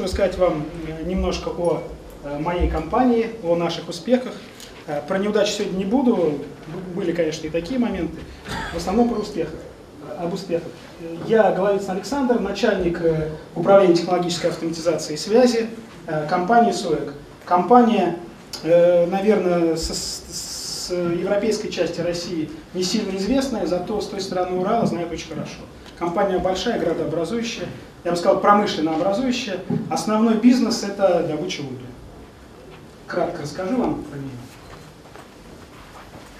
хочу рассказать вам немножко о моей компании, о наших успехах. Про неудачи сегодня не буду, были, конечно, и такие моменты. В основном про успехах, об успехах. Я Головицын Александр, начальник управления технологической автоматизации и связи компании СУЭК. Компания, наверное, со, с европейской части России не сильно известная, зато с той стороны Урала знают очень хорошо. Компания большая, градообразующая, я бы сказал, промышленно образующая. Основной бизнес – это добыча угля. Кратко расскажу вам про нее.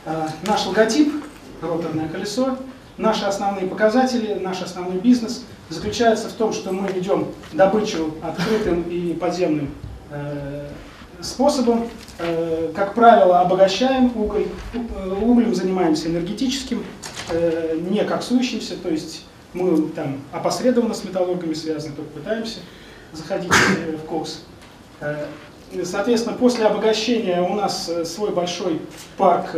А, наш логотип, роторное колесо, наши основные показатели, наш основной бизнес заключается в том, что мы ведем добычу открытым и подземным э, способом. Э, как правило, обогащаем уголь, э, углем занимаемся энергетическим, не коксующимся, то есть мы там опосредованно с металлургами связаны, только пытаемся заходить в кокс. Соответственно, после обогащения у нас свой большой парк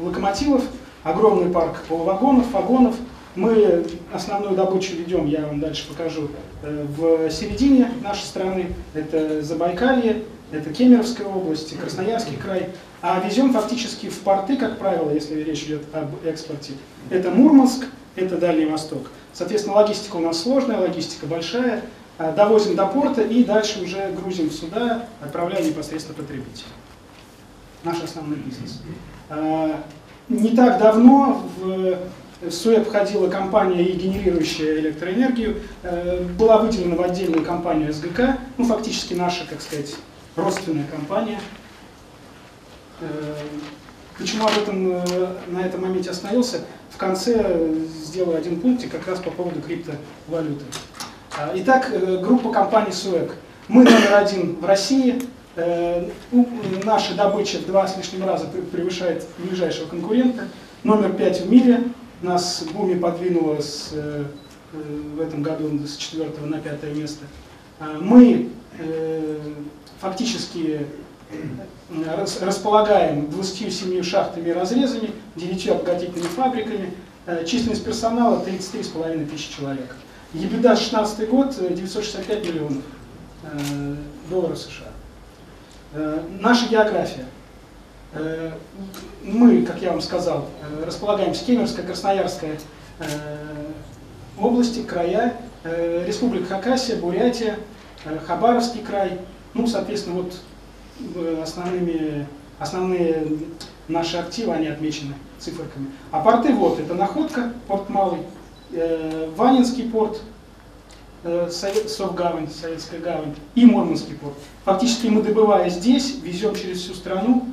локомотивов, огромный парк полувагонов, вагонов. Мы основную добычу ведем, я вам дальше покажу, в середине нашей страны. Это Забайкалье, это Кемеровская область, Красноярский край. А везем фактически в порты, как правило, если речь идет об экспорте. Это Мурманск, это Дальний Восток. Соответственно, логистика у нас сложная, логистика большая. А, довозим до порта и дальше уже грузим в суда, отправляем непосредственно потребителю. Наш основной бизнес. А, не так давно в СУЭП входила компания, генерирующая электроэнергию, э, была выделена в отдельную компанию СГК, ну фактически наша, как сказать, родственная компания. Э, почему об этом э, на этом моменте остановился? В конце сделаю один пунктик как раз по поводу криптовалюты. А, итак, э, группа компаний СУЭК. Мы номер один в России. Наша добыча в два с лишним раза превышает ближайшего конкурента. Номер пять в мире. Нас Буми подвинуло с, в этом году с четвертого на пятое место. А, мы фактически располагаем 27 шахтами и разрезами, 9 обогатительными фабриками, э, численность персонала 33,5 тысячи человек. EBITDA 2016 год 965 э, миллионов э, долларов США. Наша география. Мы, как я вам сказал, располагаемся Кемеровская, Красноярская области, края, Республика Хакасия, Бурятия, Хабаровский край, ну, соответственно, вот э, основными, основные наши активы, они отмечены циферками. А порты вот, это Находка, порт Малый, э, Ванинский порт, э, Совгавань, Советская гавань и Мурманский порт. Фактически мы добывая здесь, везем через всю страну,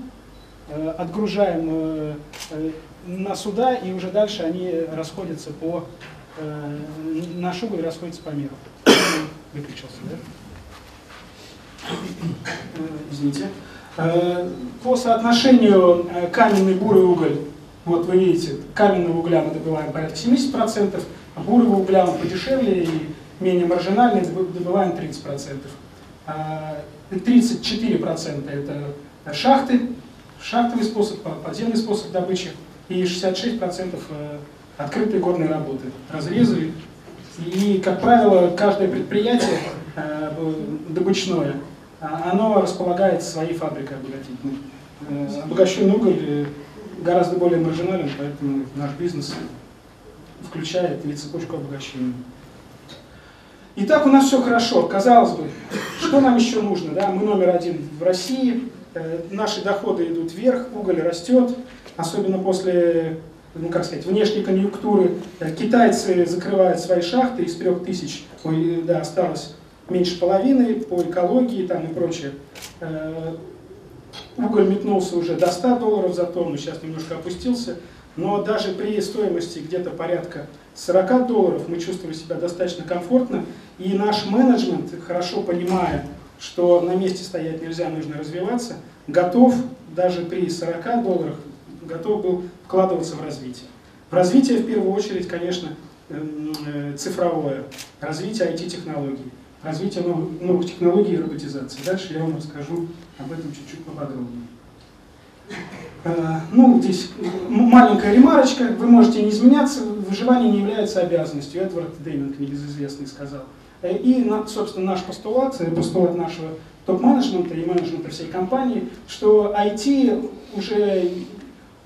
э, отгружаем э, э, на суда, и уже дальше они расходятся по, э, наш уголь расходится по миру. Выключился, да? извините, э, по соотношению э, каменный бурый уголь, вот вы видите, каменного угля мы добываем порядка 70%, а бурого угля он подешевле и менее маржинальный, добываем 30%. 34% а это шахты, шахтовый способ, подземный способ добычи, и 66% э, открытые горные работы, разрезы. И, как правило, каждое предприятие добычное а оно располагает своей фабрикой обогатительной. Э, обогащенный уголь э, гораздо более маржинален, поэтому наш бизнес включает и цепочку обогащения. Итак, у нас все хорошо. Казалось бы, что нам еще нужно? Да? Мы номер один в России, э, наши доходы идут вверх, уголь растет, особенно после ну как сказать, внешней конъюнктуры. Китайцы закрывают свои шахты, из трех тысяч, ой, да, осталось меньше половины по экологии там и прочее. Э, уголь метнулся уже до 100 долларов за тонну, сейчас немножко опустился, но даже при стоимости где-то порядка 40 долларов мы чувствуем себя достаточно комфортно, и наш менеджмент, хорошо понимая, что на месте стоять нельзя, нужно развиваться, готов даже при 40 долларах, готов был вкладываться в развитие. В развитие в первую очередь, конечно, эм, э, цифровое, развитие IT-технологий развития новых, новых технологий и роботизации. Дальше я вам расскажу об этом чуть-чуть поподробнее. Э, ну, здесь маленькая ремарочка. Вы можете не изменяться, выживание не является обязанностью. Эдвард Дейминг, небезызвестный, сказал. И, собственно, наш постулат, постулат нашего топ-менеджмента и менеджмента всей компании, что IT уже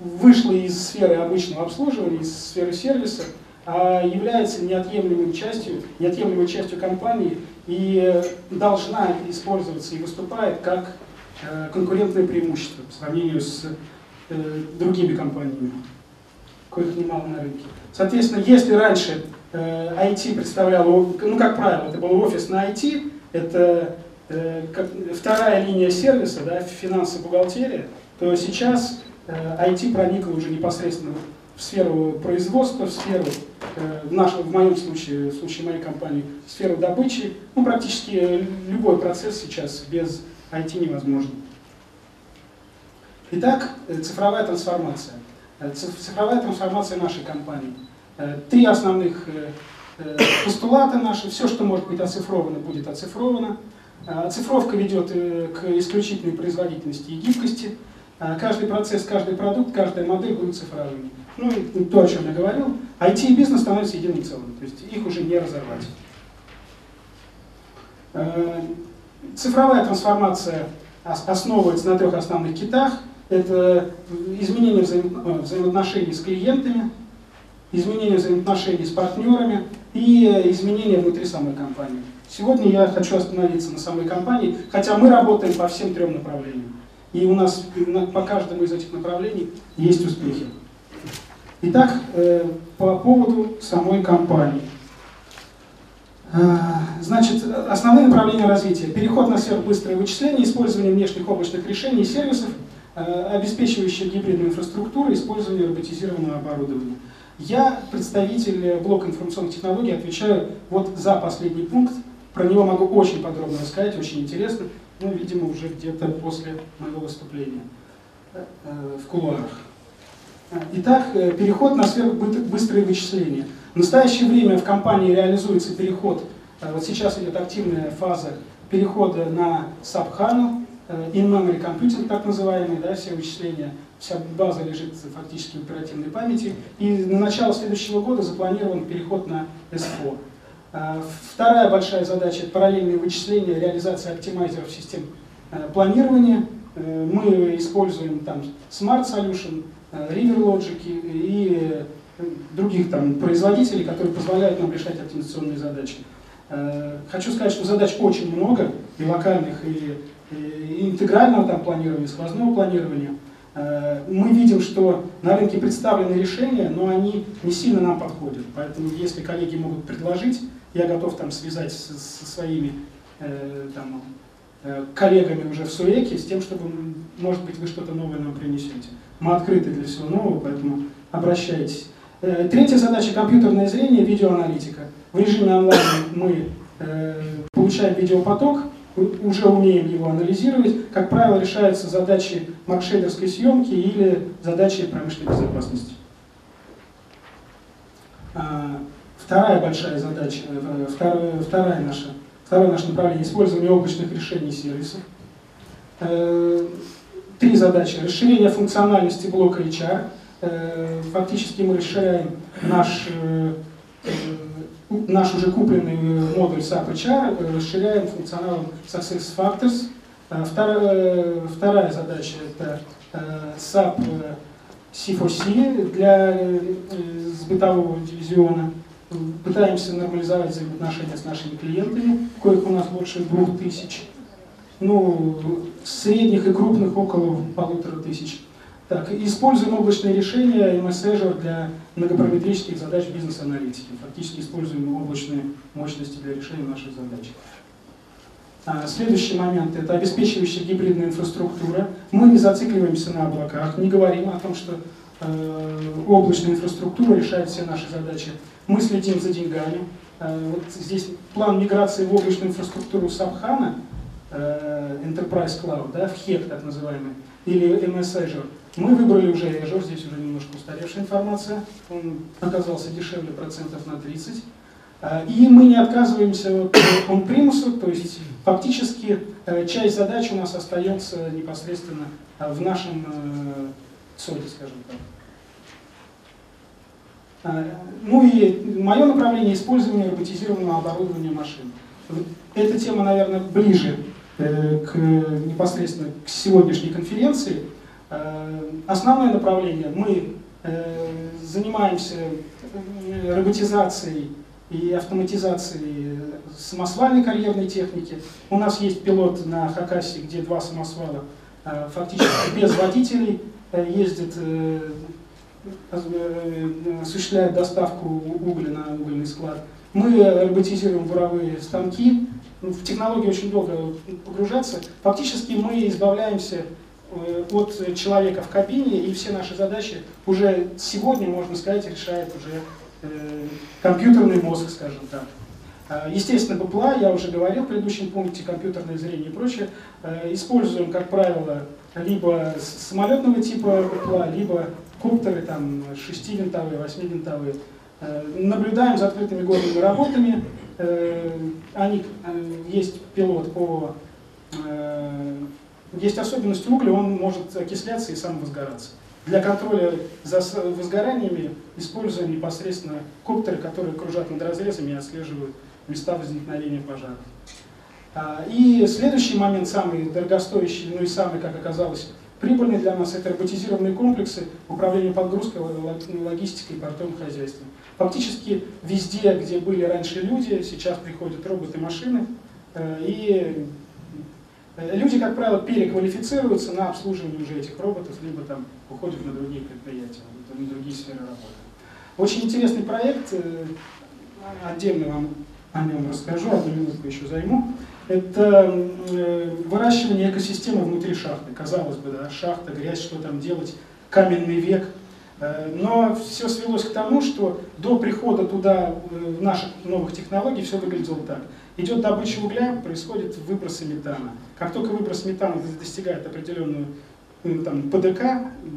вышло из сферы обычного обслуживания, из сферы сервиса, а является неотъемлемой частью, неотъемлемой частью компании и должна использоваться и выступает как э, конкурентное преимущество по сравнению с э, другими компаниями, коих немало на рынке. Соответственно, если раньше IT э, представлял, ну, как правило, это был офис на IT, это вторая линия сервиса, да, финансы, бухгалтерия, то сейчас IT проникло уже непосредственно в сферу производства, в сферу, э, в, нашем, в моем случае, в случае моей компании, в сферу добычи. Ну, практически любой процесс сейчас без IT невозможен. Итак, э, цифровая трансформация. Э, цифровая трансформация нашей компании. Три основных постулата наши. Все, что может быть оцифровано, будет оцифровано. Оцифровка ведет к исключительной производительности и гибкости. Каждый процесс, каждый продукт, каждая модель будут цифровыми. Ну и то, о чем я говорил, IT и бизнес становятся единым целым, то есть их уже не разорвать. Э, цифровая трансформация основывается на трех основных китах. Это изменение. Э, взаимоотношений с клиентами, изменение взаимоотношений с партнерами и изменение внутри самой компании. Сегодня я хочу остановиться на самой компании, хотя мы работаем по всем трем направлениям. И у нас по каждому из этих направлений есть успехи. Итак, э, по поводу самой компании. Э, значит, основные направления развития. Переход на сверхбыстрое вычисление, использование внешних облачных решений и сервисов, э, обеспечивающие гибридную инфраструктуру, использование роботизированного оборудования. Я, представитель блока информационных технологий, отвечаю вот за последний пункт. Про него могу очень подробно рассказать, очень интересно. Ну, видимо, уже где-то после моего выступления в кулуарах. Итак, э, переход на сверхбыстрые вычисления. В настоящее время в компании реализуется переход, э, вот сейчас идет активная фаза перехода на SAP э, in-memory computing, так называемый, да, все вычисления, вся база лежит фактически в оперативной памяти. И на начало следующего года запланирован переход на S4. Вторая большая задача – это параллельные вычисления, реализация оптимайзеров систем планирования. Мы используем там Smart Solution, Riverlogic и других там производителей, которые позволяют нам решать оптимизационные задачи. Э, хочу сказать, что задач очень много, и локальных, и, и интегрального там планирования, сквозного планирования. Э, мы видим, что на рынке представлены решения, но они не сильно нам подходят. Поэтому если коллеги могут предложить, я готов там связать со, своими э, там, коллегами уже в СУЭКе с тем, чтобы, может быть, вы что-то новое нам принесете. Мы открыты для всего нового, поэтому обращайтесь. Э, третья задача – компьютерное зрение, видеоаналитика. В режиме онлайн мы э, получаем видеопоток, уже умеем его анализировать. Как правило, решаются задачи маркшейдерской съемки или задачи промышленной безопасности. Вторая большая задача, э, вторая, вторая наша, второе наше направление – использование облачных решений сервисов три задачи. Расширение функциональности блока HR. Э, фактически мы расширяем наш, э, э, наш уже купленный модуль SAP HR, расширяем функционал Success Factors. Вторая, вторая задача – это SAP C4C для бытового дивизиона. Пытаемся нормализовать взаимоотношения с нашими клиентами, коих у нас больше двух тысяч ну, средних и крупных около полутора тысяч. Так, используем облачные решения MS Azure для многопараметрических задач бизнес-аналитики. Фактически используем облачные мощности для решения наших задач. А, следующий момент – это обеспечивающая гибридная инфраструктура. Мы не зацикливаемся на облаках, не говорим о том, что облачная инфраструктура решает все наши задачи. Мы следим за деньгами. Э, вот здесь план миграции в облачную инфраструктуру Сабхана – Э, Enterprise Cloud, да, в HEC так называемый, или MS Azure. Мы выбрали уже Azure, здесь уже немножко устаревшая информация, он оказался дешевле процентов на 30. Э, и мы не отказываемся от on-premise, то есть фактически э, часть задач у нас остается непосредственно в нашем соде, скажем так. Ну и мое направление использования роботизированного оборудования машин. эта тема, наверное, ближе э, к, непосредственно к сегодняшней конференции. Э, основное направление мы э, занимаемся роботизацией и автоматизацией самосвальной карьерной техники. У нас есть пилот на Хакасе, где два самосвала фактически без водителей э, ездят, э, осуществляют доставку угля на угольный склад. Мы роботизируем буровые станки. Ну, в технологии очень долго погружаться. Фактически мы избавляемся от человека в кабине, и все наши задачи уже сегодня, можно сказать, решает уже компьютерный мозг, скажем так. Э, естественно, БПЛА, я уже говорил в предыдущем пункте, компьютерное зрение и прочее, э, используем, как правило, либо самолетного типа БПЛА, либо коптеры, там, 6-винтовые, 8-винтовые. Э, наблюдаем за открытыми горными работами. Они, есть пилот по... Есть особенность угля, он может окисляться и сам возгораться. Для контроля за возгораниями используем непосредственно коптеры, которые кружат над разрезами и отслеживают места возникновения пожара. А, и следующий момент, самый дорогостоящий, ну и самый, как оказалось, прибыльный для нас, это роботизированные комплексы управления подгрузкой, логистикой и портовым хозяйством. Фактически везде, где были раньше люди, сейчас приходят роботы-машины, э, и э, люди, как правило, переквалифицируются на обслуживание уже этих роботов, либо там уходят на другие предприятия, на другие сферы работы. Очень интересный проект, э, отдельно вам о нем расскажу, одну минутку еще займу. Это э, выращивание экосистемы внутри шахты. Казалось бы, да, шахта, грязь, что там делать, каменный век. Э, но все свелось к тому, что до прихода туда э, наших новых технологий все выглядело так. Идет добыча угля, происходит выбросы метана. Как только выброс метана достигает определенную там, ПДК,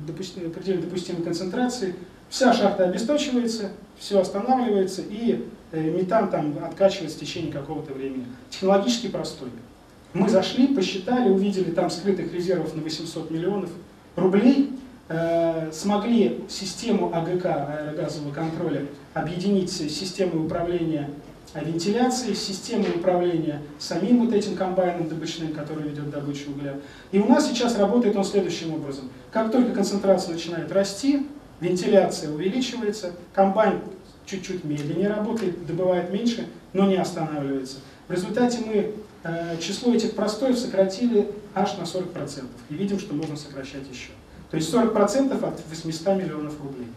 допустим, определенной допустимой концентрации, вся шахта обесточивается, все останавливается, и метан там откачивается в течение какого-то времени. Технологически простой. Мы зашли, посчитали, увидели там скрытых резервов на 800 миллионов рублей, э, смогли систему АГК, аэрогазового контроля, объединить с системой управления вентиляцией, с системой управления самим вот этим комбайном добычным, который ведет добычу угля. И у нас сейчас работает он следующим образом. Как только концентрация начинает расти, вентиляция увеличивается, комбайн чуть-чуть медленнее работает, добывает меньше, но не останавливается. В результате мы э, число этих простоев сократили аж на 40%. И видим, что можно сокращать еще. То есть 40% от 800 миллионов рублей.